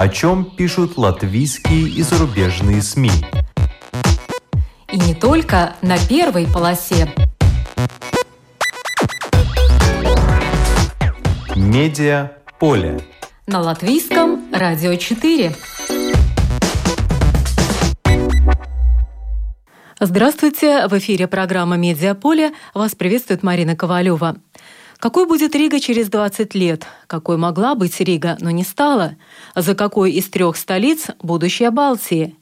О чем пишут латвийские и зарубежные СМИ. И не только на первой полосе. Медиа поле. На латвийском радио 4. Здравствуйте! В эфире программа «Медиаполе». Вас приветствует Марина Ковалева. Какой будет Рига через 20 лет? Какой могла быть Рига, но не стала? За какой из трех столиц будущее Балтии?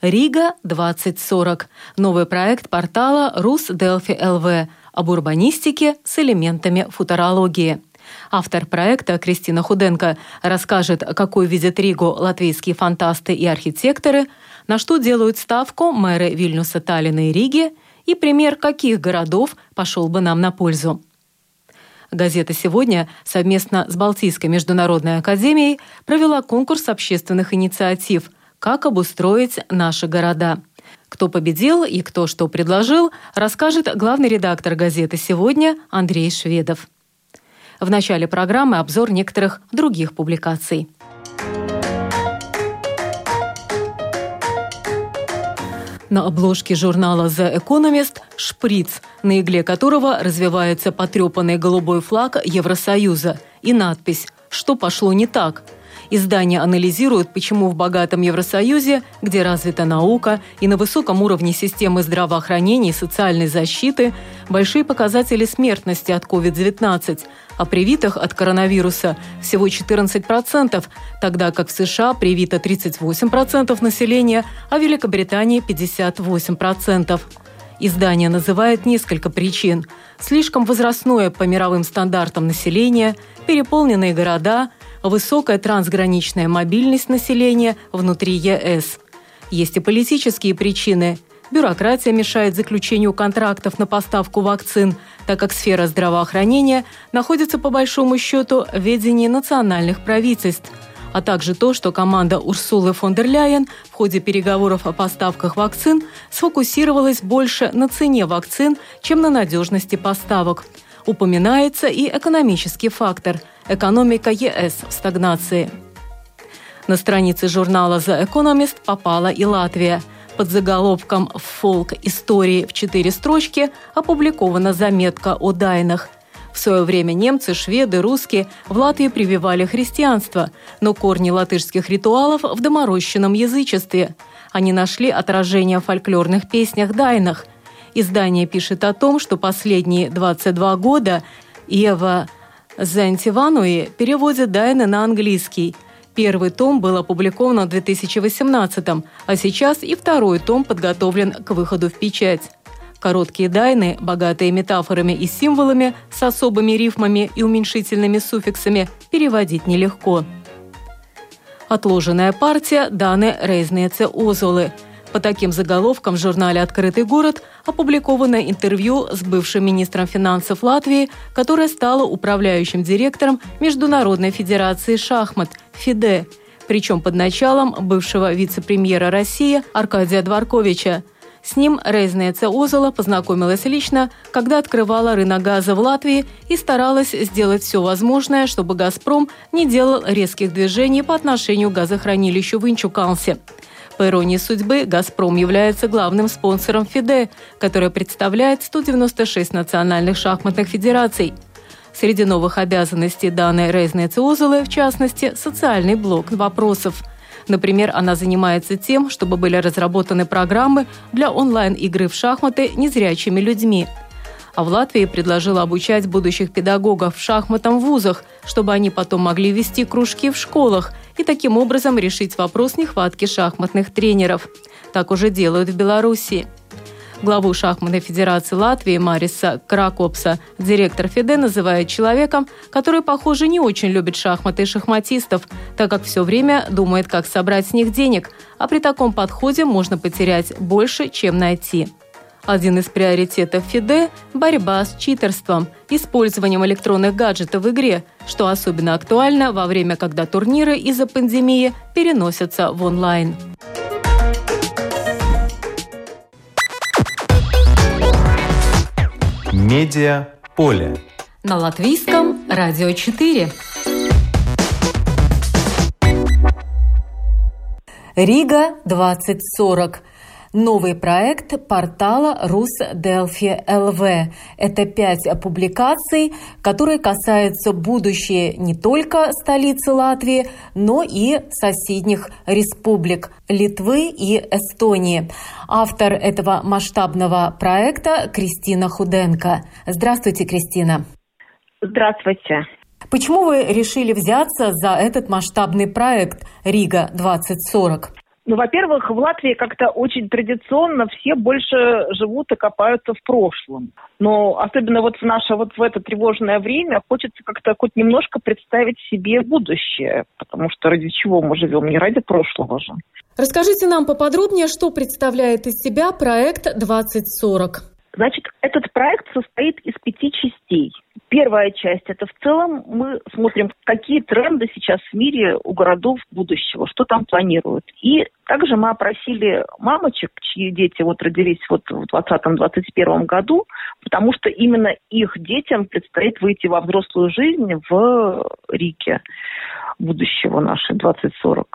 Рига 2040. Новый проект портала Rus Delfi LV об урбанистике с элементами футурологии. Автор проекта Кристина Худенко расскажет, какой видят Ригу латвийские фантасты и архитекторы – на что делают ставку мэры Вильнюса, Таллина и Риги, и пример каких городов пошел бы нам на пользу. Газета «Сегодня» совместно с Балтийской международной академией провела конкурс общественных инициатив «Как обустроить наши города». Кто победил и кто что предложил, расскажет главный редактор газеты «Сегодня» Андрей Шведов. В начале программы обзор некоторых других публикаций. На обложке журнала The Economist шприц, на игле которого развивается потрепанный голубой флаг Евросоюза и надпись «Что пошло не так?». Издание анализирует, почему в богатом Евросоюзе, где развита наука и на высоком уровне системы здравоохранения и социальной защиты, большие показатели смертности от COVID-19, а привитых от коронавируса всего 14%, тогда как в США привито 38% населения, а в Великобритании 58%. Издание называет несколько причин. Слишком возрастное по мировым стандартам население, переполненные города, высокая трансграничная мобильность населения внутри ЕС. Есть и политические причины – Бюрократия мешает заключению контрактов на поставку вакцин, так как сфера здравоохранения находится по большому счету в ведении национальных правительств а также то, что команда Урсулы фон дер Ляйен в ходе переговоров о поставках вакцин сфокусировалась больше на цене вакцин, чем на надежности поставок. Упоминается и экономический фактор – экономика ЕС в стагнации. На странице журнала The Economist попала и Латвия – под заголовком «Фолк. Истории в четыре строчки» опубликована заметка о дайнах. В свое время немцы, шведы, русские в Латвии прививали христианство, но корни латышских ритуалов в доморощенном язычестве. Они нашли отражение в фольклорных песнях дайнах. Издание пишет о том, что последние 22 года Ева Зентивануи переводит дайны на английский – Первый том был опубликован в 2018, а сейчас и второй том подготовлен к выходу в печать. Короткие дайны, богатые метафорами и символами, с особыми рифмами и уменьшительными суффиксами, переводить нелегко. Отложенная партия Даны Рейзнеце Озолы – по таким заголовкам в журнале «Открытый город» опубликовано интервью с бывшим министром финансов Латвии, которая стала управляющим директором Международной федерации шахмат «ФИДЕ», причем под началом бывшего вице-премьера России Аркадия Дворковича. С ним Рейзнеца Озола познакомилась лично, когда открывала рынок газа в Латвии и старалась сделать все возможное, чтобы «Газпром» не делал резких движений по отношению к газохранилищу в Инчукалсе. По иронии судьбы, «Газпром» является главным спонсором ФИДЕ, который представляет 196 национальных шахматных федераций. Среди новых обязанностей данной Рейзны Циозелы, в частности, социальный блок вопросов. Например, она занимается тем, чтобы были разработаны программы для онлайн-игры в шахматы незрячими людьми – а в Латвии предложила обучать будущих педагогов шахматам в вузах, чтобы они потом могли вести кружки в школах и таким образом решить вопрос нехватки шахматных тренеров. Так уже делают в Беларуси. Главу шахматной федерации Латвии Мариса Кракопса директор ФИДЕ называет человеком, который, похоже, не очень любит шахматы и шахматистов, так как все время думает, как собрать с них денег, а при таком подходе можно потерять больше, чем найти. Один из приоритетов ФИДЕ – борьба с читерством, использованием электронных гаджетов в игре, что особенно актуально во время, когда турниры из-за пандемии переносятся в онлайн. Медиа поле. На латвийском радио 4. Рига 2040 новый проект портала Русделфи ЛВ. Это пять публикаций, которые касаются будущее не только столицы Латвии, но и соседних республик Литвы и Эстонии. Автор этого масштабного проекта Кристина Худенко. Здравствуйте, Кристина. Здравствуйте. Почему вы решили взяться за этот масштабный проект «Рига 2040»? Ну, во-первых, в Латвии как-то очень традиционно все больше живут и копаются в прошлом. Но особенно вот в наше вот в это тревожное время хочется как-то хоть немножко представить себе будущее, потому что ради чего мы живем, не ради прошлого же. Расскажите нам поподробнее, что представляет из себя проект 2040. Значит, этот проект состоит из пяти частей. Первая часть – это в целом мы смотрим, какие тренды сейчас в мире у городов будущего, что там планируют. И также мы опросили мамочек, чьи дети вот родились вот в 2020-2021 году, потому что именно их детям предстоит выйти во взрослую жизнь в Рике будущего нашей 2040.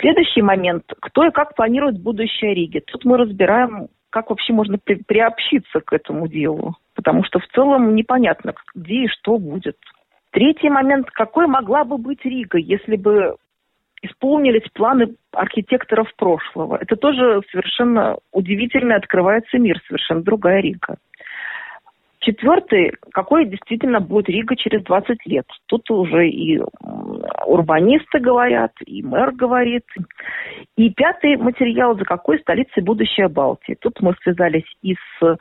Следующий момент. Кто и как планирует будущее Риги? Тут мы разбираем как вообще можно при, приобщиться к этому делу, потому что в целом непонятно, где и что будет. Третий момент, какой могла бы быть Рига, если бы исполнились планы архитекторов прошлого. Это тоже совершенно удивительно открывается мир, совершенно другая Рига. Четвертый, какой действительно будет Рига через 20 лет. Тут уже и урбанисты говорят, и мэр говорит. И пятый материал, за какой столицей будущее Балтии. Тут мы связались и с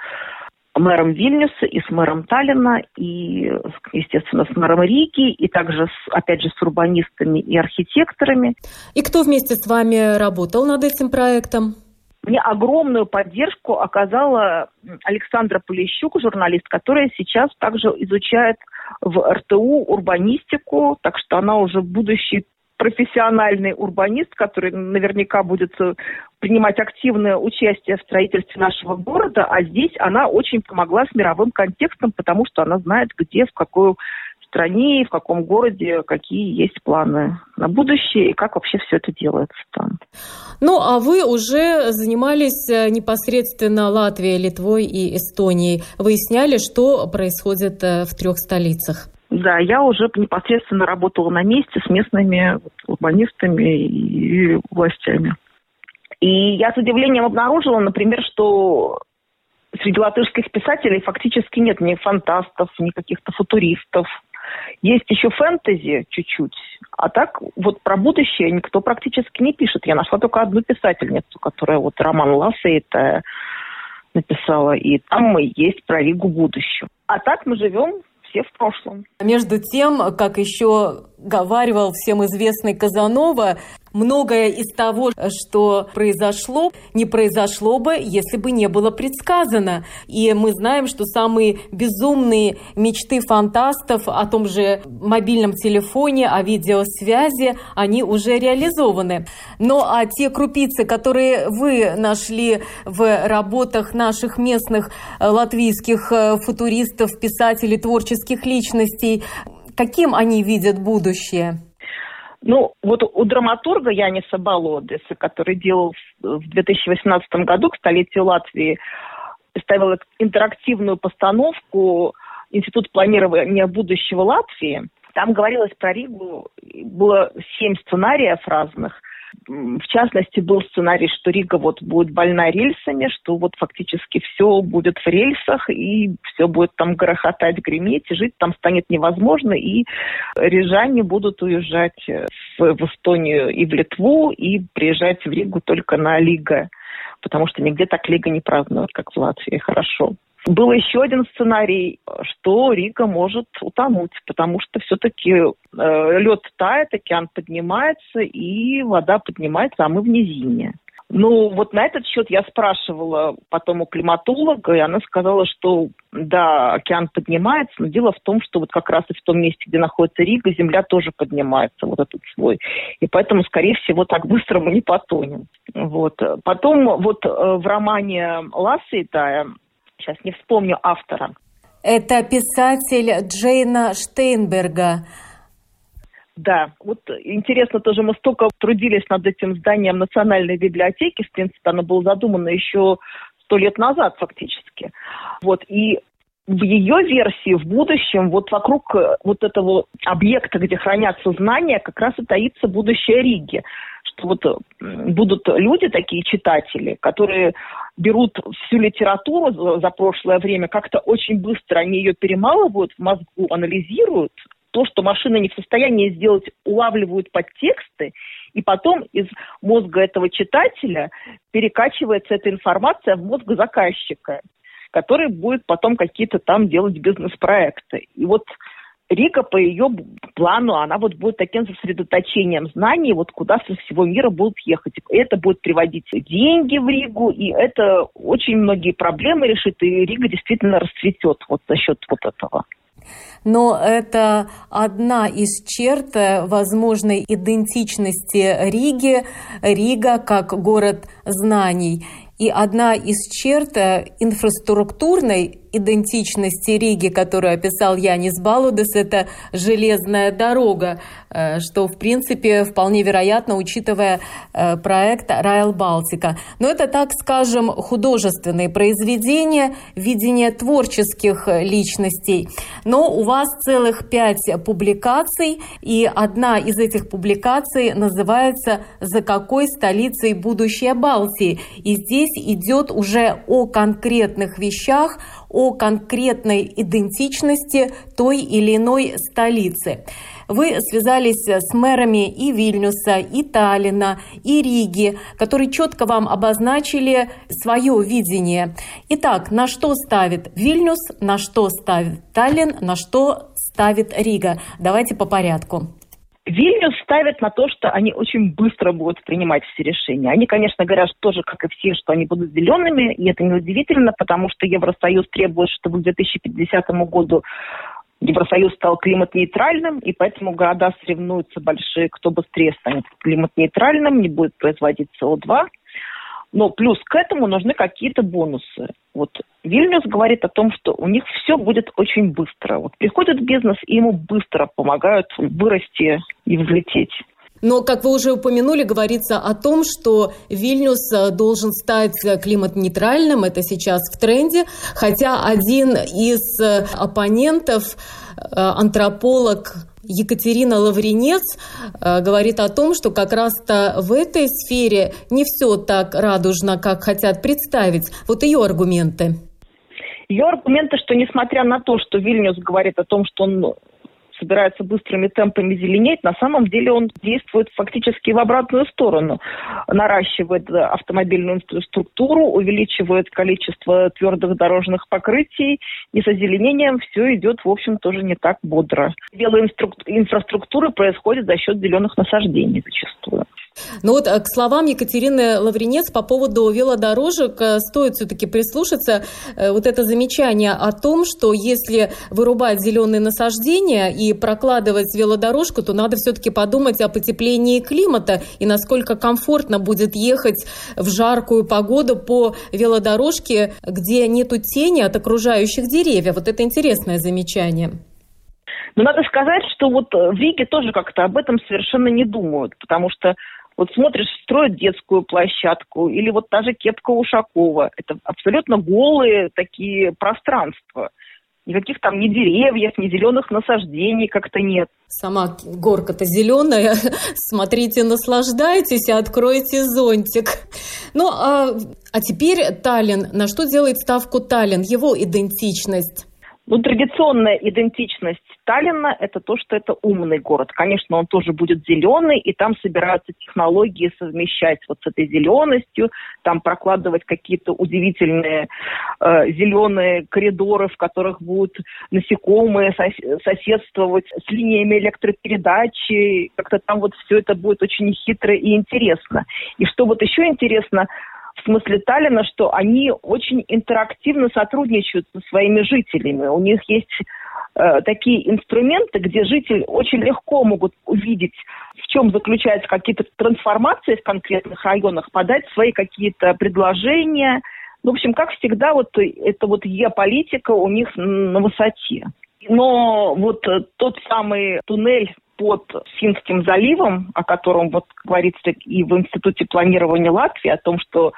мэром Вильнюса, и с мэром Таллина, и, естественно, с мэром Риги, и также, с, опять же, с урбанистами и архитекторами. И кто вместе с вами работал над этим проектом? Мне огромную поддержку оказала Александра Полищук, журналист, которая сейчас также изучает в РТУ урбанистику, так что она уже будущий профессиональный урбанист, который наверняка будет э, принимать активное участие в строительстве нашего города, а здесь она очень помогла с мировым контекстом, потому что она знает, где, в какую стране и в каком городе какие есть планы на будущее и как вообще все это делается там. Ну, а вы уже занимались э, непосредственно Латвией, Литвой и Эстонией. Выясняли, что происходит э, в трех столицах? Да, я уже непосредственно работала на месте с местными урбанистами и властями. И я с удивлением обнаружила, например, что среди латышских писателей фактически нет ни фантастов, ни каких-то футуристов. Есть еще фэнтези чуть-чуть, а так вот про будущее никто практически не пишет. Я нашла только одну писательницу, которая вот роман Лассейта написала, и там есть про Ригу будущего. А так мы живем все в прошлом. Между тем, как еще говаривал всем известный Казанова, многое из того, что произошло, не произошло бы, если бы не было предсказано. И мы знаем, что самые безумные мечты фантастов о том же мобильном телефоне, о видеосвязи, они уже реализованы. Но а те крупицы, которые вы нашли в работах наших местных латвийских э, футуристов, писателей, творческих личностей, каким они видят будущее? Ну, вот у драматурга Яниса Балодеса, который делал в 2018 году к столетию Латвии, ставил интерактивную постановку Институт планирования будущего Латвии. Там говорилось про Ригу, было семь сценариев разных – в частности, был сценарий, что Рига вот будет больна рельсами, что вот фактически все будет в рельсах, и все будет там грохотать, греметь, и жить там станет невозможно, и рижане будут уезжать в, Эстонию и в Литву, и приезжать в Ригу только на Лига, потому что нигде так Лига не празднуют, как в Латвии, хорошо. Был еще один сценарий, что Рига может утонуть, потому что все-таки э, лед тает, океан поднимается, и вода поднимается, а мы в низине. Ну, вот на этот счет я спрашивала потом у климатолога, и она сказала, что да, океан поднимается, но дело в том, что вот как раз и в том месте, где находится Рига, земля тоже поднимается, вот этот слой. И поэтому, скорее всего, так быстро мы не потонем. Вот. Потом вот э, в романе Лассейта сейчас не вспомню автора. Это писатель Джейна Штейнберга. Да, вот интересно тоже, мы столько трудились над этим зданием Национальной библиотеки, в принципе, оно было задумано еще сто лет назад фактически. Вот, и в ее версии в будущем вот вокруг э, вот этого объекта, где хранятся знания, как раз и таится будущее Риги. Что вот будут люди, такие читатели, которые берут всю литературу за, за прошлое время, как-то очень быстро они ее перемалывают в мозгу, анализируют, то, что машина не в состоянии сделать, улавливают подтексты, и потом из мозга этого читателя перекачивается эта информация в мозг заказчика который будет потом какие-то там делать бизнес-проекты. И вот Рига по ее плану, она вот будет таким сосредоточением знаний, вот куда со всего мира будут ехать. И это будет приводить деньги в Ригу, и это очень многие проблемы решит, и Рига действительно расцветет вот за счет вот этого. Но это одна из черт возможной идентичности Риги, Рига как город знаний. И одна из черт инфраструктурной идентичности Риги, которую описал Янис Балудес, это железная дорога, э, что, в принципе, вполне вероятно, учитывая э, проект «Райл Балтика». Но это, так скажем, художественные произведения, видение творческих личностей. Но у вас целых пять публикаций, и одна из этих публикаций называется «За какой столицей будущее Балтии?». И здесь идет уже о конкретных вещах, о конкретной идентичности той или иной столицы. Вы связались с мэрами и Вильнюса, и Таллина, и Риги, которые четко вам обозначили свое видение. Итак, на что ставит Вильнюс, на что ставит Таллин, на что ставит Рига? Давайте по порядку. Вильнюс ставит на то, что они очень быстро будут принимать все решения. Они, конечно, говорят тоже, как и все, что они будут зелеными, и это неудивительно, потому что Евросоюз требует, чтобы к 2050 году Евросоюз стал климат-нейтральным, и поэтому города соревнуются большие, кто быстрее станет климат-нейтральным, не будет производить СО2. Но плюс к этому нужны какие-то бонусы. Вот Вильнюс говорит о том, что у них все будет очень быстро. Вот приходит бизнес, и ему быстро помогают вырасти и взлететь. Но, как вы уже упомянули, говорится о том, что Вильнюс э, должен стать климат-нейтральным, это сейчас в тренде, хотя один из э, оппонентов, э, антрополог Екатерина Лавренец говорит о том, что как раз-то в этой сфере не все так радужно, как хотят представить. Вот ее аргументы. Ее аргументы, что несмотря на то, что Вильнюс говорит о том, что он собирается быстрыми темпами зеленеть, на самом деле он действует фактически в обратную сторону. Наращивает автомобильную инфраструктуру, увеличивает количество твердых дорожных покрытий, и с озеленением все идет, в общем, тоже не так бодро. Дело инфраструктуры происходит за счет зеленых насаждений зачастую. Ну вот э, к словам Екатерины Лавренец по поводу велодорожек э, стоит все-таки прислушаться. Э, вот это замечание о том, что если вырубать зеленые насаждения и прокладывать велодорожку, то надо все-таки подумать о потеплении климата и насколько комфортно будет ехать в жаркую погоду по велодорожке, где нету тени от окружающих деревьев. Вот это интересное замечание. Но надо сказать, что вот в Риге тоже как-то об этом совершенно не думают, потому что вот смотришь, строят детскую площадку, или вот та же кепка Ушакова. Это абсолютно голые такие пространства. Никаких там ни деревьев, ни зеленых насаждений как-то нет. Сама горка-то зеленая. Смотрите, наслаждайтесь и откройте зонтик. Ну, а, а теперь Таллин. На что делает ставку Таллин? Его идентичность. Ну, традиционная идентичность Таллина – это то, что это умный город. Конечно, он тоже будет зеленый, и там собираются технологии совмещать вот с этой зеленостью, там прокладывать какие-то удивительные э, зеленые коридоры, в которых будут насекомые сос- соседствовать с линиями электропередачи. Как-то там вот все это будет очень хитро и интересно. И что вот еще интересно – в смысле Таллина, что они очень интерактивно сотрудничают со своими жителями. У них есть э, такие инструменты, где жители очень легко могут увидеть, в чем заключаются какие-то трансформации в конкретных районах, подать свои какие-то предложения. Ну, в общем, как всегда, вот это вот Е-политика у них на высоте. Но вот тот самый туннель под Финским заливом, о котором вот говорится и в Институте планирования Латвии, о том, что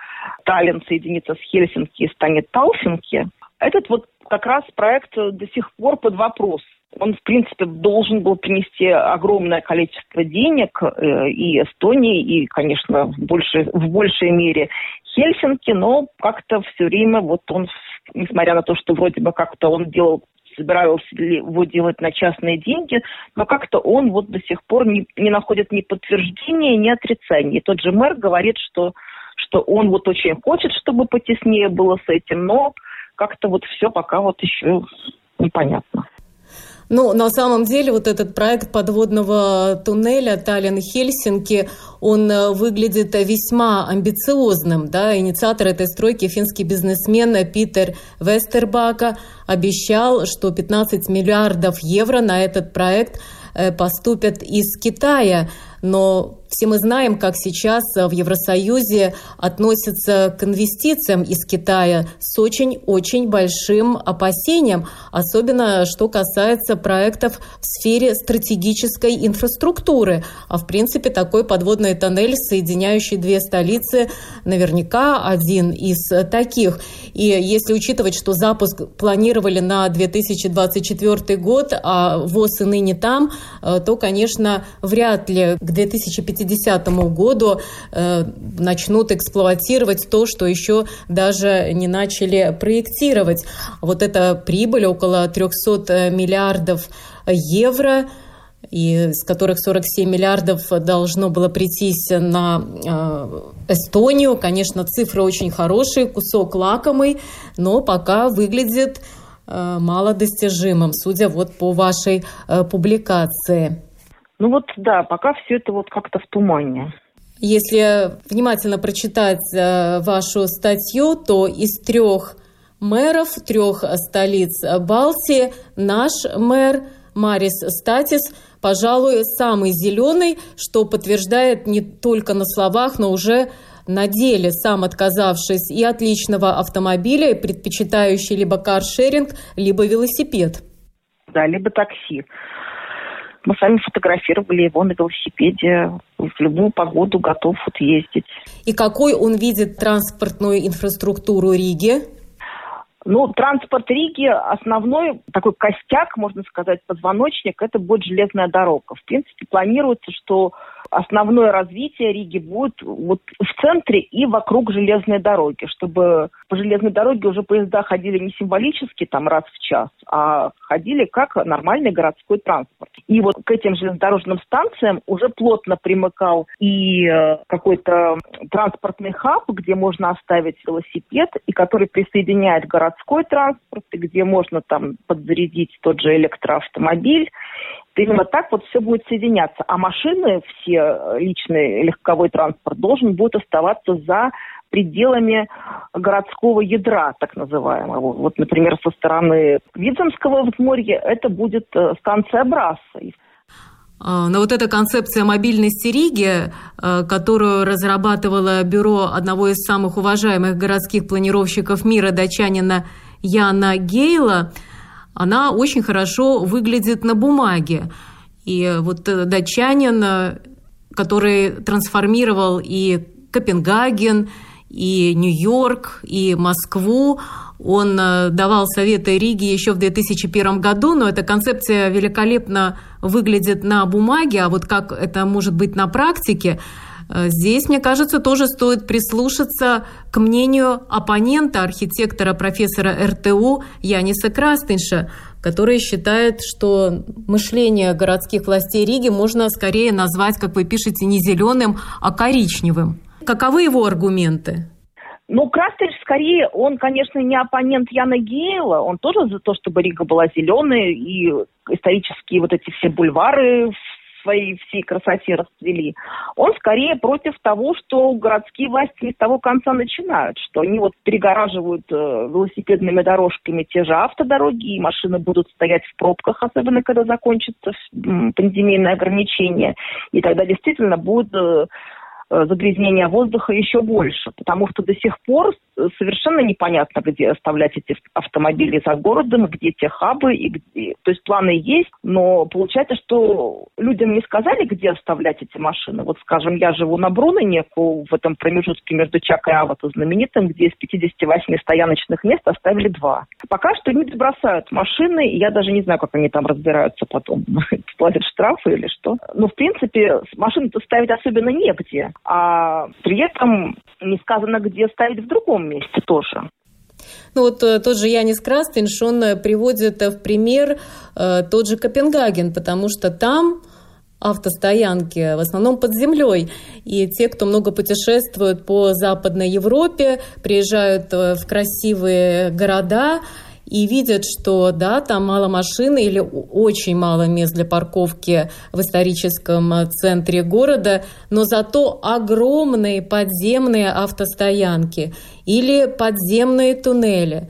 Таллин соединится с Хельсинки и станет Талсинки, этот вот как раз проект до сих пор под вопрос. Он, в принципе, должен был принести огромное количество денег э, и Эстонии, и, конечно, в большей, в большей мере Хельсинки, но как-то все время вот он, несмотря на то, что вроде бы как-то он делал собирался ли его делать на частные деньги, но как-то он вот до сих пор не, не находит ни подтверждения, ни отрицания. И тот же мэр говорит, что, что он вот очень хочет, чтобы потеснее было с этим, но как-то вот все пока вот еще непонятно. Ну, на самом деле, вот этот проект подводного туннеля Таллин-Хельсинки, он э, выглядит весьма амбициозным. Да? Инициатор этой стройки, финский бизнесмен Питер Вестербака, обещал, что 15 миллиардов евро на этот проект э, поступят из Китая. Но все мы знаем, как сейчас в Евросоюзе относятся к инвестициям из Китая с очень-очень большим опасением, особенно что касается проектов в сфере стратегической инфраструктуры. А в принципе такой подводный тоннель, соединяющий две столицы, наверняка один из таких. И если учитывать, что запуск планировали на 2024 год, а ВОЗ и ныне там, э, то, конечно, вряд ли к 2050 2050 году э, начнут эксплуатировать то, что еще даже не начали проектировать. Вот эта прибыль около 300 миллиардов евро и с которых 47 миллиардов должно было прийтись на э, Эстонию. Конечно, цифры очень хорошие, кусок лакомый, но пока выглядит э, малодостижимым, судя вот по вашей э, публикации. Ну вот да, пока все это вот как-то в тумане. Если внимательно прочитать э, вашу статью, то из трех мэров, трех столиц Балтии, наш мэр Марис Статис, пожалуй, самый зеленый, что подтверждает не только на словах, но уже на деле, сам отказавшись и от личного автомобиля, предпочитающий либо каршеринг, либо велосипед. Да, либо такси. Мы сами фотографировали его на велосипеде. В любую погоду готов вот ездить. И какой он видит транспортную инфраструктуру Риги? Ну, транспорт Риги, основной такой костяк, можно сказать, позвоночник, это будет железная дорога. В принципе, планируется, что основное развитие Риги будет вот в центре и вокруг железной дороги, чтобы по железной дороге уже поезда ходили не символически там раз в час, а ходили как нормальный городской транспорт. И вот к этим железнодорожным станциям уже плотно примыкал и э, какой-то транспортный хаб, где можно оставить велосипед, и который присоединяет городской транспорт, и где можно там подзарядить тот же электроавтомобиль. Именно так вот все будет соединяться. А машины, все э, личный легковой транспорт, должен будет оставаться за пределами городского ядра, так называемого. Вот, например, со стороны Видземского взморья это будет э, станция Брасса. Но вот эта концепция мобильности Риги, э, которую разрабатывало бюро одного из самых уважаемых городских планировщиков мира, датчанина Яна Гейла – она очень хорошо выглядит на бумаге. И вот э, датчанин, э, который трансформировал и Копенгаген, и Нью-Йорк, и Москву, он э, давал советы Риге еще в 2001 году, но эта концепция великолепно выглядит на бумаге, а вот как это может быть на практике – здесь, мне кажется, тоже стоит прислушаться к мнению оппонента, архитектора, профессора РТУ Яниса Крастинша, который считает, что мышление городских властей Риги можно скорее назвать, как вы пишете, не зеленым, а коричневым. Каковы его аргументы? Ну, Крастель скорее, он, конечно, не оппонент Яна Гейла, он тоже за то, чтобы Рига была зеленой, и исторические вот эти все бульвары своей всей красоте расцвели. Он скорее против того, что городские власти не с того конца начинают, что они вот перегораживают э, велосипедными дорожками те же автодороги, и машины будут стоять в пробках, особенно когда закончится пандемийное ограничение. И тогда действительно будет э, загрязнение воздуха еще больше, потому что до сих пор совершенно непонятно, где оставлять эти автомобили за городом, где те хабы, и где... то есть планы есть, но получается, что людям не сказали, где оставлять эти машины. Вот, скажем, я живу на Бруненеку, в этом промежутке между Чак и Авато знаменитым, где из 58 стояночных мест оставили два. Пока что люди бросают машины, и я даже не знаю, как они там разбираются потом. Платят штрафы или что. Но, в принципе, машины-то ставить особенно негде. А при этом не сказано, где ставить в другом месте тоже. Ну вот э, тот же Янис Крастинш, он э, приводит в пример э, тот же Копенгаген, потому что там автостоянки, в основном под землей. И те, кто много путешествует по Западной Европе, приезжают в красивые города, и видят, что да, там мало машин или очень мало мест для парковки в историческом э, центре города, но зато огромные подземные автостоянки или подземные туннели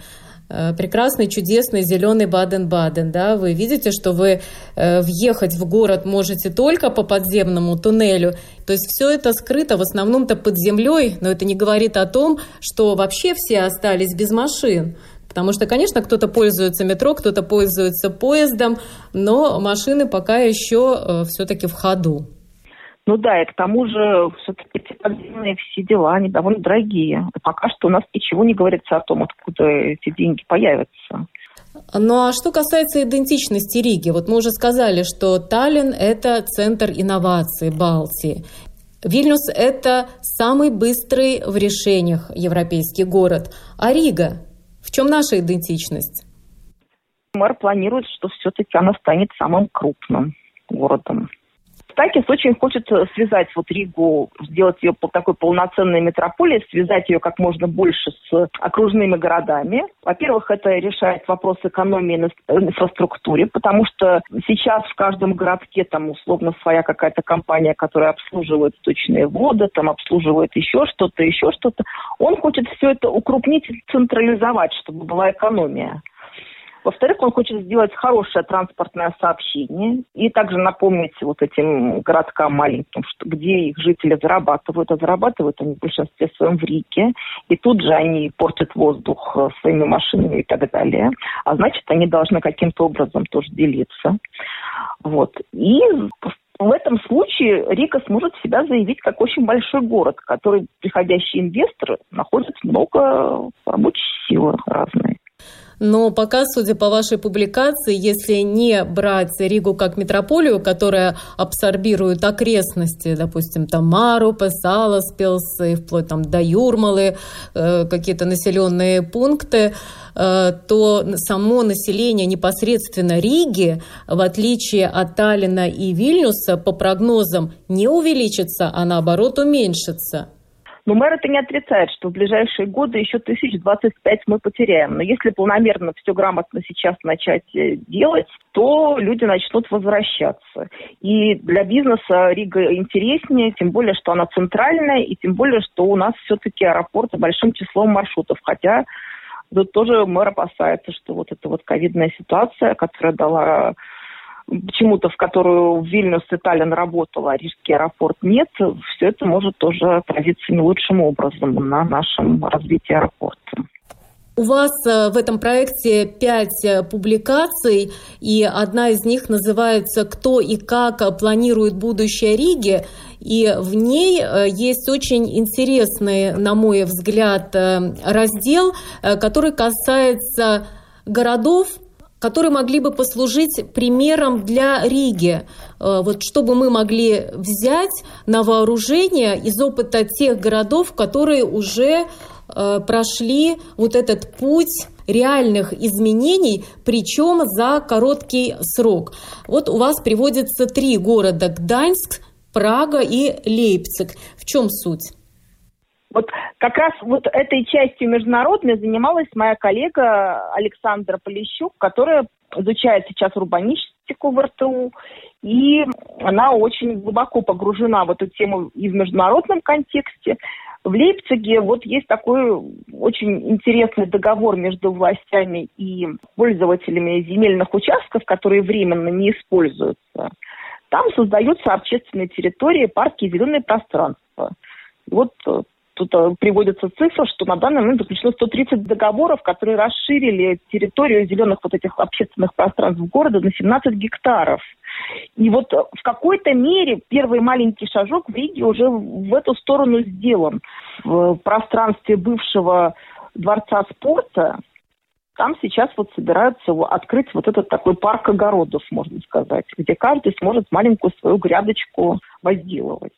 э, прекрасный, чудесный зеленый Баден-Баден. Да? Вы видите, что вы э, въехать в город можете только по подземному туннелю. То есть все это скрыто в основном-то под землей, но это не говорит о том, что вообще все остались без машин. Потому что, конечно, кто-то пользуется метро, кто-то пользуется поездом, но машины пока еще э, все-таки в ходу. Ну да, и к тому же все-таки эти подземные все дела, они довольно дорогие. И пока что у нас ничего не говорится о том, откуда эти деньги появятся. Ну а что касается идентичности Риги, вот мы уже сказали, что Таллин – это центр инноваций Балтии. Вильнюс – это самый быстрый в решениях европейский город. А Рига в чем наша идентичность? Мэр планирует, что все-таки она станет самым крупным городом. Такис очень хочет связать вот Ригу, сделать ее такой полноценной метрополией, связать ее как можно больше с окружными городами. Во-первых, это решает вопрос экономии на инфраструктуре, потому что сейчас в каждом городке там условно своя какая-то компания, которая обслуживает сточные воды, там обслуживает еще что-то, еще что-то. Он хочет все это укрупнить централизовать, чтобы была экономия. Во-вторых, он хочет сделать хорошее транспортное сообщение и также напомнить вот этим городкам маленьким, что, где их жители зарабатывают, а зарабатывают они в большинстве своем в Риге, и тут же они портят воздух э, своими машинами и так далее. А значит, они должны каким-то образом тоже делиться. Вот. И в этом случае Рига сможет себя заявить как очень большой город, который приходящие инвесторы находят много рабочей силы разной. Но пока, судя по вашей публикации, если не брать Ригу как метрополию, которая абсорбирует окрестности, допустим, там Марупе, Саласпилс и вплоть там до Юрмалы, э, какие-то населенные пункты, э, то само население непосредственно Риги, в отличие от Таллина и Вильнюса, по прогнозам не увеличится, а наоборот уменьшится. Но мэр это не отрицает, что в ближайшие годы еще тысяч двадцать пять мы потеряем. Но если полномерно все грамотно сейчас начать э, делать, то люди начнут возвращаться. И для бизнеса Рига интереснее, тем более, что она центральная, и тем более, что у нас все-таки аэропорт с большим числом маршрутов. Хотя тут тоже мэр опасается, что вот эта вот ковидная ситуация, которая дала почему-то, в которую Вильнюс и Таллин работала, а Рижский аэропорт нет, все это может тоже отразиться не лучшим образом на нашем развитии аэропорта. У вас э, в этом проекте пять э, публикаций, и одна из них называется «Кто и как планирует будущее Риги», и в ней э, есть очень интересный, на мой взгляд, раздел, который касается городов, которые могли бы послужить примером для Риги. Э, вот чтобы мы могли взять на вооружение из опыта тех городов, которые уже э, прошли вот этот путь реальных изменений, причем за короткий срок. Вот у вас приводится три города – Гданьск, Прага и Лейпциг. В чем суть? Вот как раз вот этой частью международной занималась моя коллега Александра Полищук, которая изучает сейчас урбанистику в РТУ, и она очень глубоко погружена в эту тему и в международном контексте. В Лейпциге вот есть такой очень интересный договор между властями и пользователями земельных участков, которые временно не используются. Там создаются общественные территории, парки и зеленые пространства. Вот Тут э, приводится цифра, что на данный момент заключено 130 договоров, которые расширили территорию зеленых вот этих общественных пространств города на 17 гектаров. И вот в какой-то мере первый маленький шажок в Риге уже в эту сторону сделан. В пространстве бывшего дворца спорта там сейчас вот собираются открыть вот этот такой парк огородов, можно сказать, где каждый сможет маленькую свою грядочку возделывать.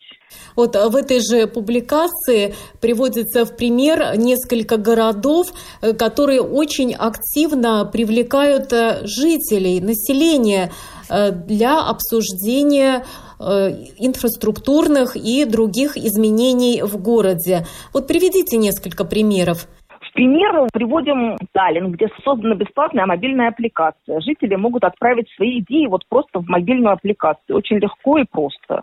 Вот в этой же публикации приводится в пример несколько городов, э, которые очень активно привлекают э, жителей, население э, для обсуждения инфраструктурных и других изменений в городе. Вот приведите несколько примеров. В пример приводим Таллин, где создана бесплатная мобильная аппликация. Жители могут отправить свои идеи вот просто в мобильную аппликацию. Очень легко и просто.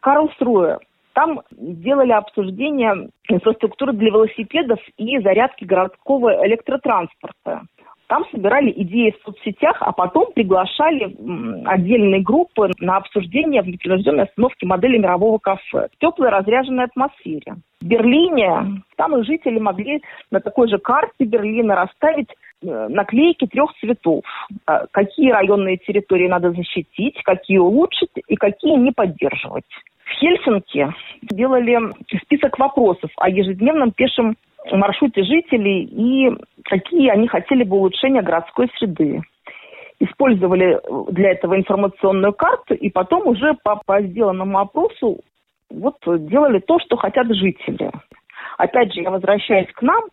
Карлсруэ. Там сделали обсуждение инфраструктуры для велосипедов и зарядки городского электротранспорта. Там собирали идеи в соцсетях, а потом приглашали отдельные группы на обсуждение в непринужденной остановке модели мирового кафе в теплой разряженной атмосфере. В Берлине там и жители могли на такой же карте Берлина расставить э, наклейки трех цветов. А какие районные территории надо защитить, какие улучшить и какие не поддерживать. В Хельсинки делали список вопросов о ежедневном пешем маршруте жителей и какие они хотели бы улучшения городской среды. Использовали для этого информационную карту и потом уже по, по сделанному опросу вот делали то, что хотят жители. Опять же, я возвращаюсь к нам.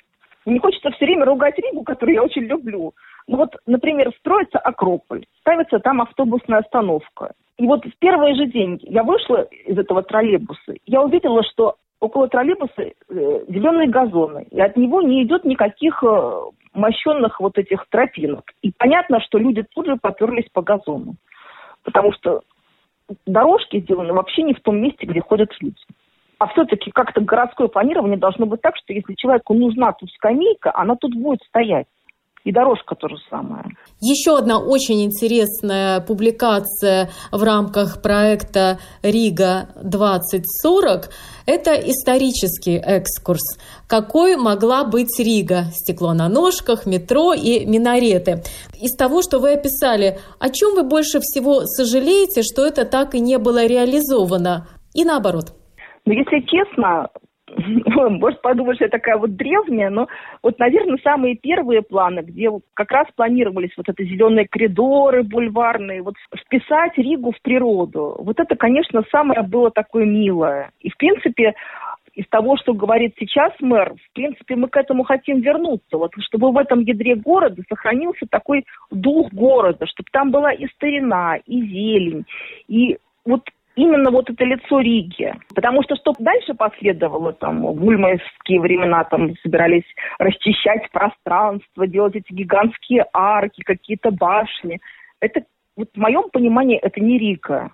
Не хочется все время ругать Ригу, которую я очень люблю. Ну вот, например, строится Акрополь, ставится там автобусная остановка. И вот в первый же день я вышла из этого троллейбуса, я увидела, что около троллейбуса э, зеленые газоны, и от него не идет никаких э, мощенных вот этих тропинок. И понятно, что люди тут же поперлись по газону, потому что дорожки сделаны вообще не в том месте, где ходят люди. А все-таки как-то городское планирование должно быть так, что если человеку нужна тут скамейка, она тут будет стоять. И дорожка тоже самое. Еще одна очень интересная публикация в рамках проекта Рига 2040 – это исторический экскурс. Какой могла быть Рига? Стекло на ножках, метро и минареты. Из того, что вы описали, о чем вы больше всего сожалеете, что это так и не было реализовано? И наоборот. Ну, если честно, может подумать, я такая вот древняя, но вот, наверное, самые первые планы, где как раз планировались вот это зеленые коридоры бульварные, вот вписать Ригу в природу. Вот это, конечно, самое было такое милое. И, в принципе, из того, что говорит сейчас мэр, в принципе, мы к этому хотим вернуться. Вот чтобы в этом ядре города сохранился такой дух города, чтобы там была и старина, и зелень, и вот именно вот это лицо Риги. Потому что что дальше последовало, там, в ульмайские времена там собирались расчищать пространство, делать эти гигантские арки, какие-то башни. Это, вот в моем понимании, это не Рига.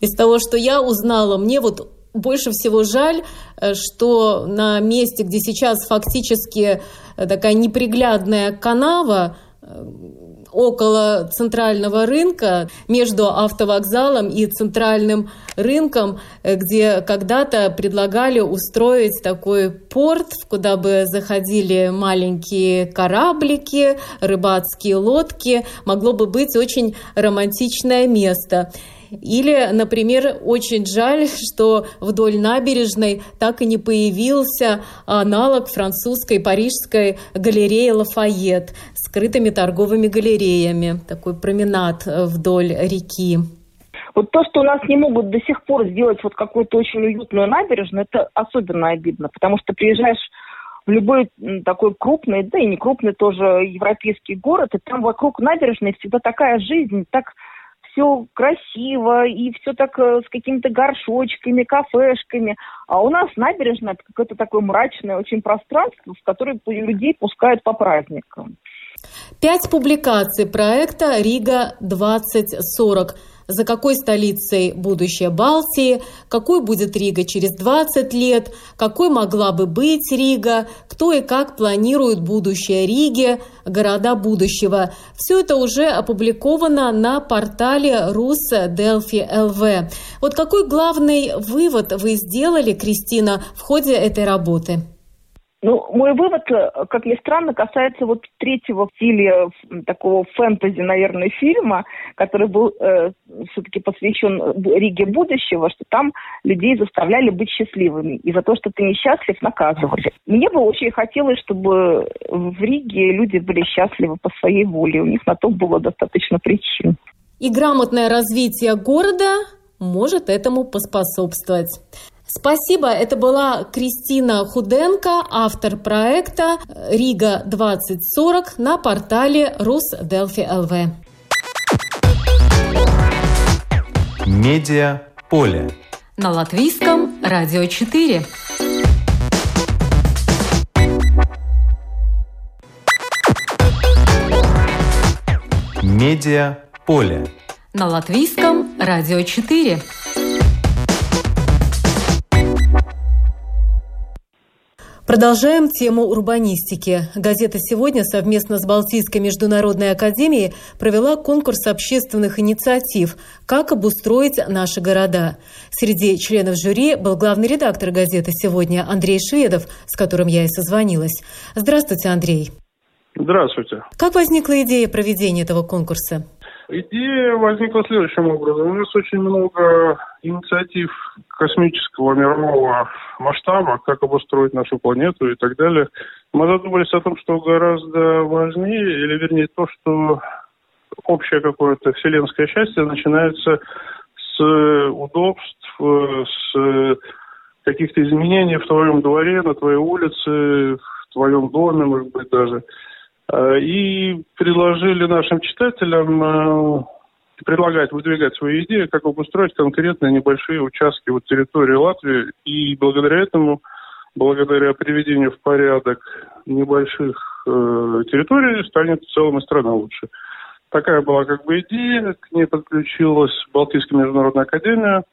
Из того, что я узнала, мне вот больше всего жаль, э, что на месте, где сейчас фактически э, такая неприглядная канава, э, около центрального рынка, между автовокзалом и центральным рынком, э, где когда-то предлагали устроить такой порт, куда бы заходили маленькие кораблики, рыбацкие лодки. Могло бы быть очень романтичное место. Или, например, очень жаль, что вдоль набережной так и не появился аналог французской парижской галереи Лафайет с скрытыми торговыми галереями. Такой променад вдоль реки. Вот то, что у нас не могут до сих пор сделать вот какую-то очень уютную набережную, это особенно обидно, потому что приезжаешь в любой такой крупный, да и не крупный тоже европейский город, и там вокруг набережной всегда такая жизнь, так все красиво, и все так э, с какими-то горшочками, кафешками. А у нас набережная – это какое-то такое мрачное очень пространство, в которое людей пускают по праздникам. Пять публикаций проекта «Рига-2040» за какой столицей будущее Балтии, какой будет Рига через 20 лет, какой могла бы быть Рига, кто и как планирует будущее Риги, города будущего. Все это уже опубликовано на портале Rus Delfi LV. Вот какой главный вывод вы сделали, Кристина, в ходе этой работы? Ну, мой вывод, э, как ни странно, касается вот третьего в стиле такого фэнтези, наверное, фильма, который был э, все-таки посвящен Риге будущего, что там людей заставляли быть счастливыми. И за то, что ты несчастлив, наказывали. Мне бы очень хотелось, чтобы в Риге люди были счастливы по своей воле. У них на то было достаточно причин. И грамотное развитие города может этому поспособствовать. Спасибо. Это была Кристина Худенко, автор проекта «Рига 2040» на портале Русделфи ЛВ. Медиа поле. На латвийском радио 4. Медиа поле. На латвийском радио 4. Продолжаем тему урбанистики. Газета «Сегодня» совместно с Балтийской международной академией провела конкурс общественных инициатив «Как обустроить наши города». Среди членов жюри был главный редактор газеты «Сегодня» Андрей Шведов, с которым я и созвонилась. Здравствуйте, Андрей. Здравствуйте. Как возникла идея проведения этого конкурса? Идея возникла следующим образом. У нас очень много инициатив космического мирового масштаба, как обустроить нашу планету и так далее. Мы задумались о том, что гораздо важнее, или вернее то, что общее какое-то вселенское счастье начинается с удобств, с каких-то изменений в твоем дворе, на твоей улице, в твоем доме, может быть, даже – и предложили нашим читателям э, предлагать, выдвигать свои идеи, как обустроить конкретные небольшие участки вот территории Латвии. И благодаря этому, благодаря приведению в порядок небольших э, территорий, станет в целом и страна лучше. Такая была как бы идея, к ней подключилась Балтийская международная академия.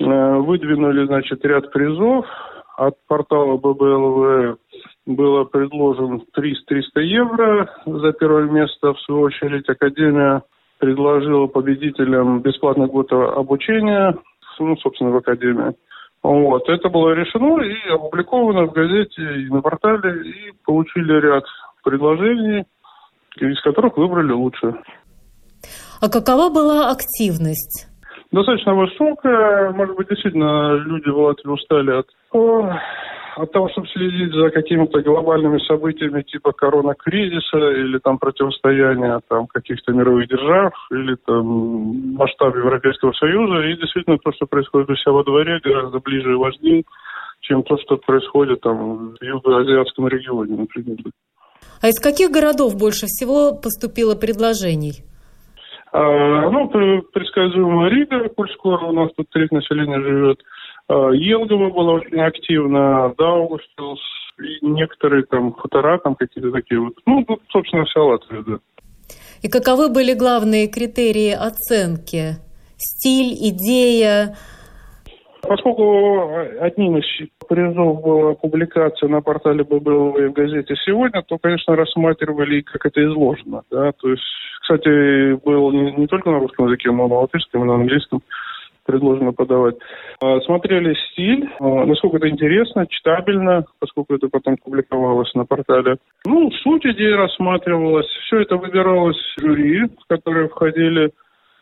Э, выдвинули, значит, ряд призов от портала ББЛВ было предложен 300 евро за первое место. В свою очередь, Академия предложила победителям бесплатный год обучения, ну, собственно, в Академии. Вот. Это было решено и опубликовано в газете и на портале, и получили ряд предложений, из которых выбрали лучше. А какова была активность? Достаточно высокая. Может быть, действительно, люди в Латвии устали от от того, чтобы следить за какими-то глобальными событиями типа коронакризиса или там противостояния там каких-то мировых держав или там масштаб Европейского Союза. И действительно то, что происходит у себя во дворе, гораздо ближе и важнее, чем то, что происходит там в юго-азиатском регионе, например. А из каких городов больше всего поступило предложений? А, ну, предсказуемо Рига, коль скоро у нас тут треть населения живет – Э, Елгова была очень активна, Даугавпилс и некоторые там хутора, там какие-то такие вот. Ну, тут, собственно, вся Латвия, да. И каковы были главные критерии оценки? Стиль, идея? Поскольку одним из призов была публикация на портале ББЛВ в газете «Сегодня», то, конечно, рассматривали, как это изложено. Да? То есть, кстати, был не, не только на русском языке, но и на латышском и на английском предложено подавать. А, смотрели стиль, а, насколько это интересно, читабельно, поскольку это потом публиковалось на портале. Ну, суть идеи рассматривалась. Все это выбиралось жюри, в которое входили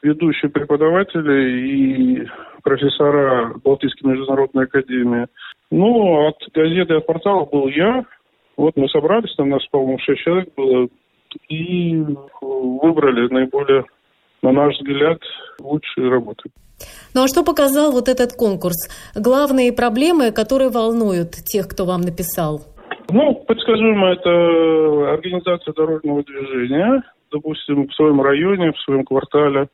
ведущие преподаватели и профессора Балтийской международной академии. Ну, от газеты, от портала был я. Вот мы собрались, там нас, по-моему, шесть человек было, и выбрали наиболее, на наш взгляд, лучшие работы. Ну а что показал вот этот конкурс? Главные проблемы, которые волнуют тех, кто вам написал? Ну, предсказуемо это организация дорожного движения, допустим, в своем районе, в своем квартале.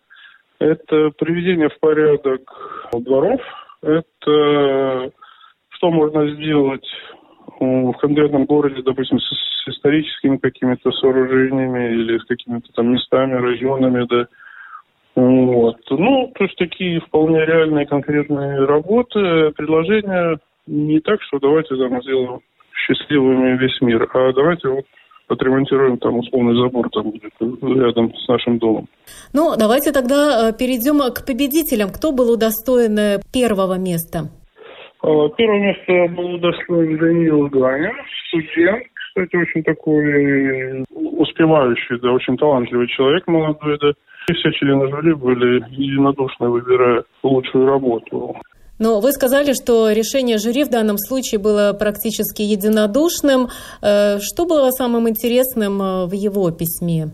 Это приведение в порядок дворов. Это что можно сделать в конкретном городе, допустим, с с историческими какими-то сооружениями или с какими-то там местами, районами, да. Вот. Ну, то есть такие вполне реальные конкретные работы, предложения не так, что давайте там сделаем счастливыми весь мир, а давайте вот отремонтируем там условный забор там будет рядом с нашим домом. Ну, давайте тогда э, перейдем к победителям. Кто был удостоен э, первого места? А, первое место был удостоен Даниил Ганин, студент, кстати, очень такой успевающий, да, очень талантливый человек молодой, да. И все члены жюри были единодушно выбирая лучшую работу. Но вы сказали, что решение жюри в данном случае было практически единодушным. Э, что было самым интересным э, в его письме?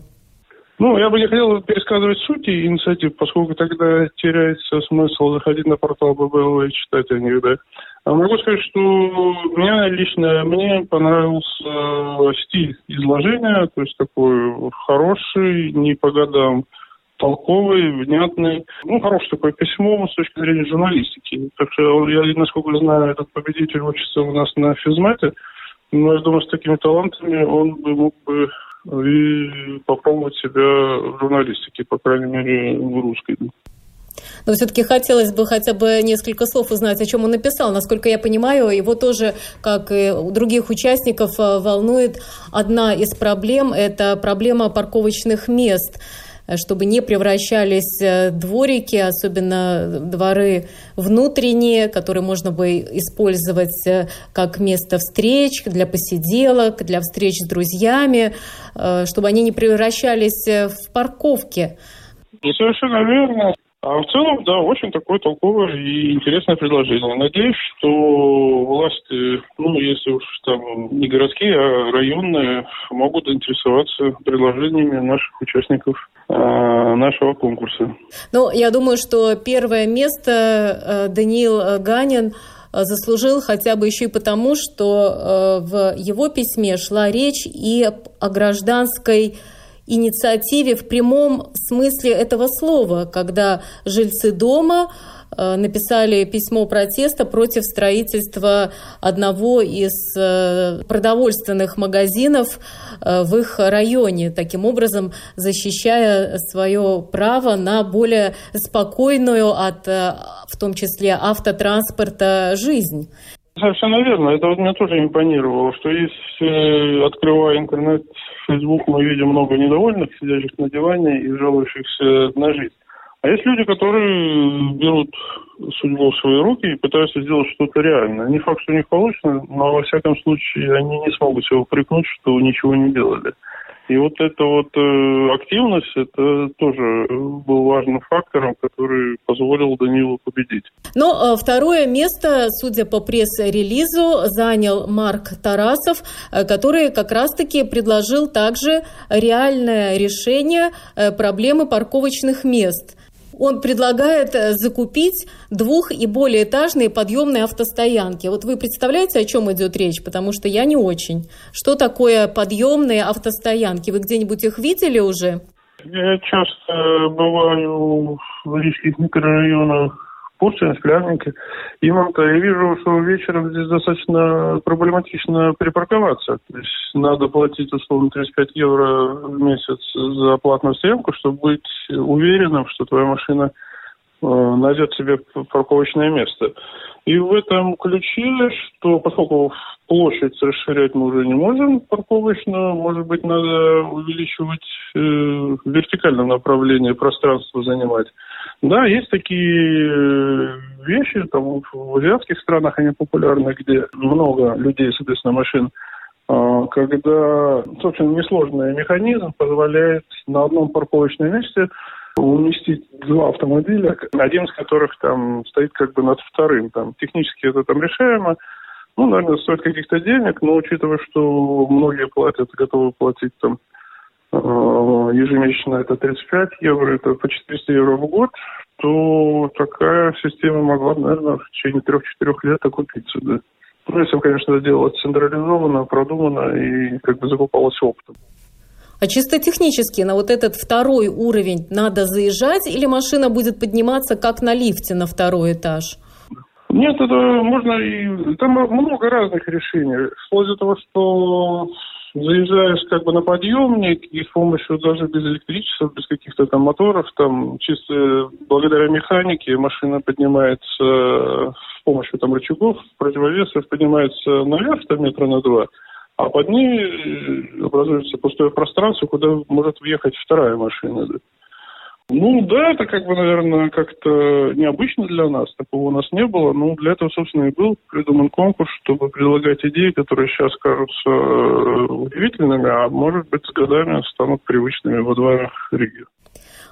Ну, я бы не хотел пересказывать сути инициатив, поскольку тогда теряется смысл заходить на портал ББЛ и читать о них, да. А могу сказать, что мне лично, мне понравился стиль изложения, то есть такой хороший, не по годам, толковый, внятный. Ну, хорошее такое письмо с точки зрения журналистики. Так что я, насколько знаю, этот победитель учится у нас на физмате. Но я думаю, с такими талантами он бы мог бы и попробовать себя в журналистике, по крайней мере, в русской. Но все-таки хотелось бы хотя бы несколько слов узнать, о чем он написал. Насколько я понимаю, его тоже, как и у других участников, волнует одна из проблем – это проблема парковочных мест. Э, чтобы не превращались э, дворики, особенно дворы внутренние, которые можно бы использовать э, как место встреч, для посиделок, для встреч с друзьями, чтобы они не превращались в парковки. Совершенно верно. А в целом, да, очень такое толковое и интересное предложение. Надеюсь, что власти, ну, если уж там не городские, а районные, могут интересоваться предложениями наших участников э, нашего конкурса. Ну, я думаю, что первое место э, Даниил Ганин заслужил хотя бы еще и потому, что э, в его письме шла речь и о гражданской инициативе в прямом смысле этого слова, когда жильцы дома э, написали письмо протеста против строительства одного из э, продовольственных магазинов э, в их районе, таким образом защищая свое право на более спокойную от, в том числе, автотранспорта жизнь. Совершенно верно. Это вот мне тоже импонировало, что если, открывая интернет, Facebook, мы видим много недовольных, сидящих на диване и жалующихся на жизнь. А есть люди, которые берут судьбу в свои руки и пытаются сделать что-то реальное. Не факт, что у них получится, но во всяком случае они не смогут себя упрекнуть, что ничего не делали. И вот эта вот э, активность, это тоже был важным фактором, который позволил Данилу победить. Но э, второе место, судя по пресс-релизу, занял Марк Тарасов, э, который как раз-таки предложил также реальное решение э, проблемы парковочных мест – он предлагает э, закупить двух- и более этажные подъемные автостоянки. Вот вы представляете, о чем идет речь? Потому что я не очень. Что такое подъемные автостоянки? Вы где-нибудь их видели уже? Я часто бываю в рижских микрорайонах Пушкин, Склярники. И вам-то я вижу, что вечером здесь достаточно проблематично припарковаться. То есть надо платить условно 35 евро в месяц за платную стоянку, чтобы быть уверенным, что твоя машина э, найдет себе парковочное место. И в этом ключе, что поскольку площадь расширять мы уже не можем парковочную, может быть, надо увеличивать э, в вертикальном направлении пространство занимать. Да, есть такие э, вещи, там в азиатских странах они популярны, где много людей, соответственно, машин, а, когда, собственно, несложный механизм позволяет на одном парковочном месте уместить два автомобиля, один из которых там стоит как бы над вторым. Там технически это там решаемо. Ну, наверное, стоит каких-то денег, но учитывая, что многие платят, готовы платить там ежемесячно это 35 евро, это по 400 евро в год, то такая система могла, наверное, в течение 3-4 лет окупиться, да. Ну, если, конечно, это делалось централизованно, продуманно и как бы закупалось опытом. А чисто технически на вот этот второй уровень надо заезжать или машина будет подниматься как на лифте на второй этаж? Нет, это можно и... Там много разных решений. Вплоть до того, что заезжаешь как бы на подъемник и с помощью даже без электричества, без каких-то там моторов, там чисто благодаря механике машина поднимается с помощью там рычагов, противовесов поднимается наверх там метра на два, а под ней э, образуется пустое пространство, куда может въехать вторая машина. Да. Ну да, это как бы, наверное, как-то необычно для нас. Такого у нас не было. Ну, для этого, собственно, и был придуман конкурс, чтобы предлагать идеи, которые сейчас кажутся э, удивительными, а может быть, с годами станут привычными во дворах Риги.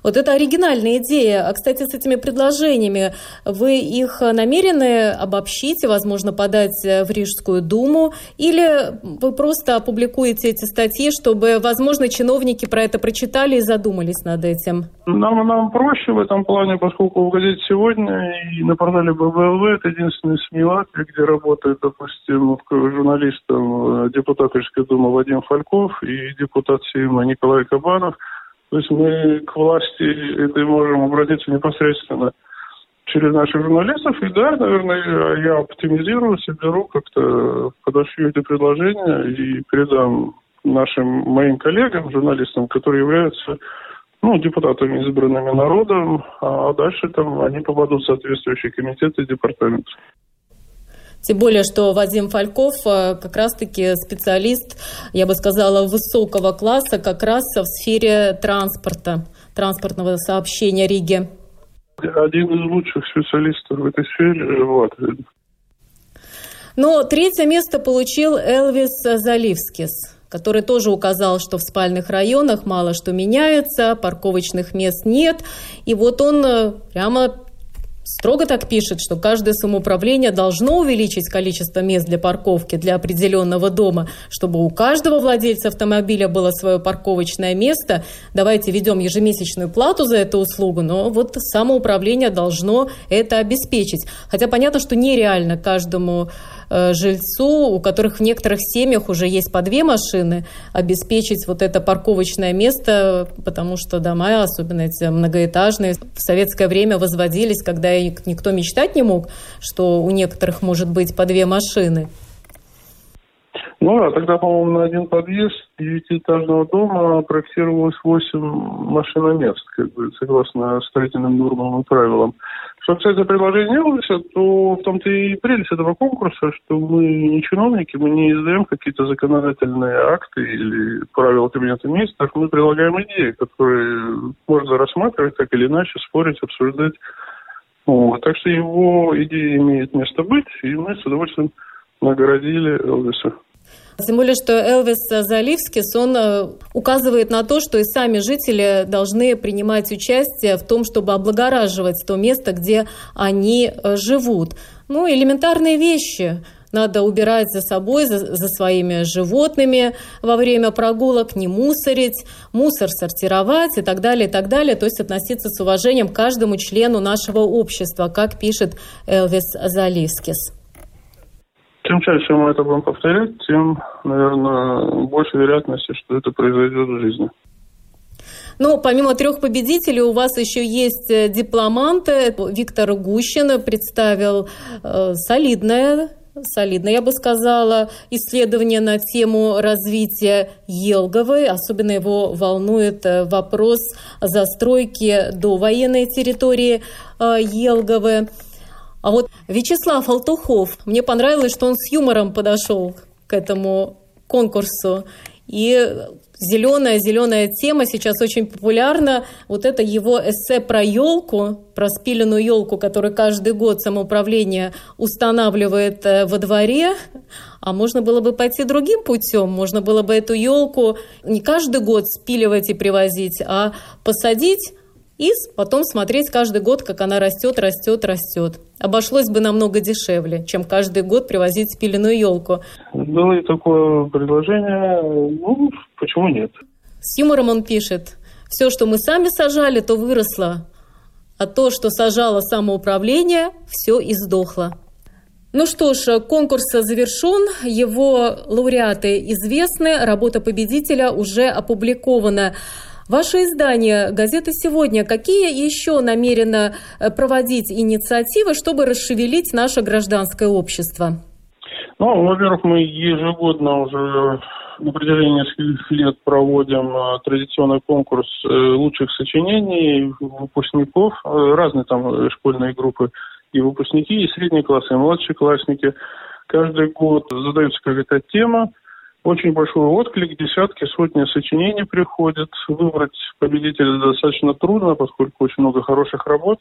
Вот это оригинальная идея. А, кстати, с этими предложениями вы их намерены обобщить и, возможно, подать в Рижскую думу? Или вы просто опубликуете эти статьи, чтобы, возможно, чиновники про это прочитали и задумались над этим? Нам, нам проще в этом плане, поскольку в газете «Сегодня» и на портале ББЛВ это единственный СМИ Латвии, где работает, допустим, журналистом э, депутат Рижской думы Вадим Фальков и депутат Сейма Николай Кабанов – то есть мы к власти этой можем обратиться непосредственно через наших журналистов. И да, наверное, я оптимизирую, соберу как-то, подошью эти предложения и передам нашим моим коллегам, журналистам, которые являются ну, депутатами, избранными народом, а дальше там они попадут в соответствующие комитеты и департаменты. Тем более, что Вадим Фальков э, как раз-таки специалист, я бы сказала, высокого класса как раз в сфере транспорта, транспортного сообщения Риги. Один из лучших специалистов в этой сфере в Латвии. Но третье место получил Элвис Заливскис который тоже указал, что в спальных районах мало что меняется, парковочных мест нет. И вот он э, прямо строго так пишет, что каждое самоуправление должно увеличить количество мест для парковки для определенного дома, чтобы у каждого владельца автомобиля было свое парковочное место. Давайте ведем ежемесячную плату за эту услугу, но вот самоуправление должно это обеспечить. Хотя понятно, что нереально каждому Э, жильцу, у которых в некоторых семьях уже есть по две машины, обеспечить вот это парковочное место, потому что дома, особенно эти многоэтажные, в советское время возводились, когда никто мечтать не мог, что у некоторых может быть по две машины. Ну да, тогда, по-моему, на один подъезд девятиэтажного дома проектировалось 8 машиномест, как бы, согласно строительным нормам и правилам. Что касается предложения Элвиса, то в том-то и прелесть этого конкурса, что мы не чиновники, мы не издаем какие-то законодательные акты или правила кабинета министров, мы предлагаем идеи, которые можно рассматривать так или иначе, спорить, обсуждать. Вот. Так что его идея имеет место быть, и мы с удовольствием наградили Элвиса. Тем более, что Элвис Заливскис, он э, указывает на то, что и сами жители должны принимать участие в том, чтобы облагораживать то место, где они э, живут. Ну, элементарные вещи. Надо убирать за собой, за, за своими животными во время прогулок, не мусорить, мусор сортировать и так далее, и так далее. То есть относиться с уважением к каждому члену нашего общества, как пишет Элвис Заливскис. Чем чаще мы это будем повторять, тем, наверное, больше вероятности, что это произойдет в жизни. Ну, помимо трех победителей, у вас еще есть э, дипломанты. Виктор Гущин представил э, солидное солидно, я бы сказала, исследование на тему развития Елговой. Особенно его волнует э, вопрос застройки до военной территории э, Елговы. А вот Вячеслав Алтухов, мне понравилось, что он с юмором подошел к этому конкурсу. И зеленая, зеленая тема сейчас очень популярна. Вот это его эссе про елку, про спиленную елку, которую каждый год самоуправление устанавливает э, во дворе. А можно было бы пойти другим путем. Можно было бы эту елку не каждый год спиливать и привозить, а посадить и потом смотреть каждый год, как она растет, растет, растет. Обошлось бы намного дешевле, чем каждый год привозить спиленную елку. Было и такое предложение, ну, почему нет? С юмором он пишет, все, что мы сами сажали, то выросло, а то, что сажало самоуправление, все и сдохло. Ну что ж, конкурс завершен, его лауреаты известны, работа победителя уже опубликована. Ваше издание «Газета сегодня» какие еще намерено э, проводить инициативы, чтобы расшевелить наше гражданское общество? Ну, во-первых, мы ежегодно уже на протяжении нескольких лет проводим э, традиционный конкурс э, лучших сочинений выпускников, разные там школьные группы, и выпускники, и средние классы, и младшие классники. Каждый год задается какая-то тема, очень большой отклик, десятки, сотни сочинений приходят. Выбрать победителя достаточно трудно, поскольку очень много хороших работ.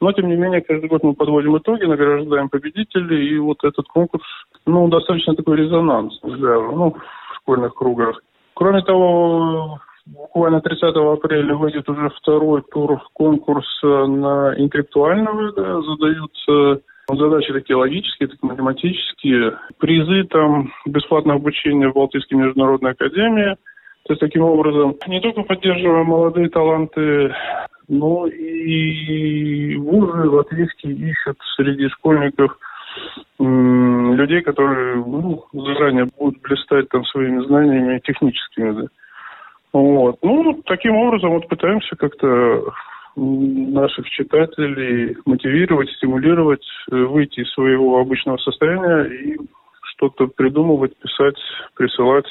Но, тем не менее, каждый год мы подводим итоги, награждаем победителей, и вот этот конкурс, ну, достаточно такой резонанс для, ну, в школьных кругах. Кроме того, буквально 30 апреля выйдет уже второй тур конкурса на интеллектуального, да, задаются Задачи такие логические, так математические. Призы там, бесплатное обучение в Балтийской международной академии. То есть таким образом не только поддерживаем молодые таланты, но и вузы латвийские ищут среди школьников людей, которые ну, заранее будут блистать там своими знаниями техническими. Да. Вот. Ну, таким образом вот пытаемся как-то наших читателей мотивировать, стимулировать, э, выйти из своего обычного состояния и что-то придумывать, писать, присылать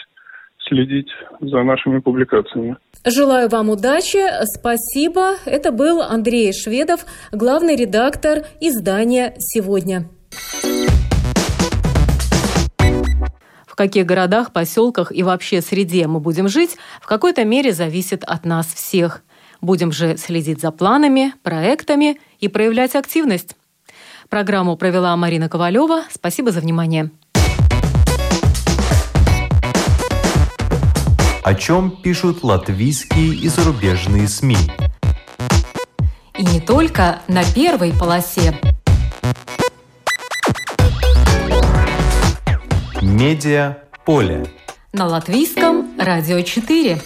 следить за нашими публикациями. Желаю вам удачи, спасибо. Это был Андрей Шведов, главный редактор издания «Сегодня». В каких городах, поселках и вообще среде мы будем жить, в какой-то мере зависит от нас всех – Будем же следить за планами, проектами и проявлять активность. Программу провела Марина Ковалева. Спасибо за внимание. О чем пишут латвийские и зарубежные СМИ? И не только на первой полосе. Медиа поле. На латвийском радио 4.